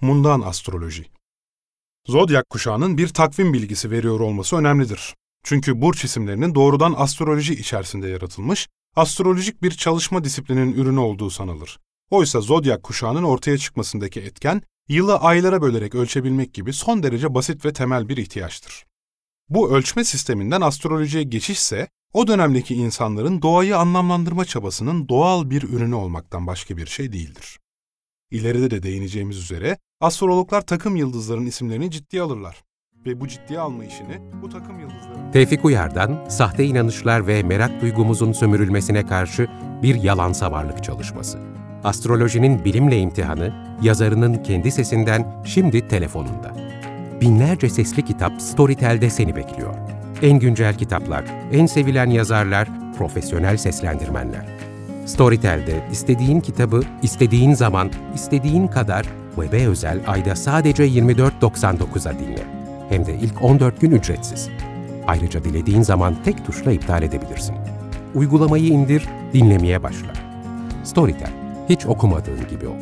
Mundan astroloji. Zodyak kuşağının bir takvim bilgisi veriyor olması önemlidir. Çünkü burç isimlerinin doğrudan astroloji içerisinde yaratılmış, astrolojik bir çalışma disiplinin ürünü olduğu sanılır. Oysa zodyak kuşağının ortaya çıkmasındaki etken, yılı aylara bölerek ölçebilmek gibi son derece basit ve temel bir ihtiyaçtır. Bu ölçme sisteminden astrolojiye geçişse, o dönemdeki insanların doğayı anlamlandırma çabasının doğal bir ürünü olmaktan başka bir şey değildir. İleride de değineceğimiz üzere astrologlar takım yıldızların isimlerini ciddiye alırlar. Ve bu ciddiye alma işini bu takım yıldızların... Tevfik Uyar'dan sahte inanışlar ve merak duygumuzun sömürülmesine karşı bir yalan savarlık çalışması. Astrolojinin bilimle imtihanı, yazarının kendi sesinden şimdi telefonunda. Binlerce sesli kitap Storytel'de seni bekliyor. En güncel kitaplar, en sevilen yazarlar, profesyonel seslendirmenler. Storytel'de istediğin kitabı istediğin zaman, istediğin kadar web'e özel ayda sadece 24.99'a dinle. Hem de ilk 14 gün ücretsiz. Ayrıca dilediğin zaman tek tuşla iptal edebilirsin. Uygulamayı indir, dinlemeye başla. Storytel, hiç okumadığın gibi oku.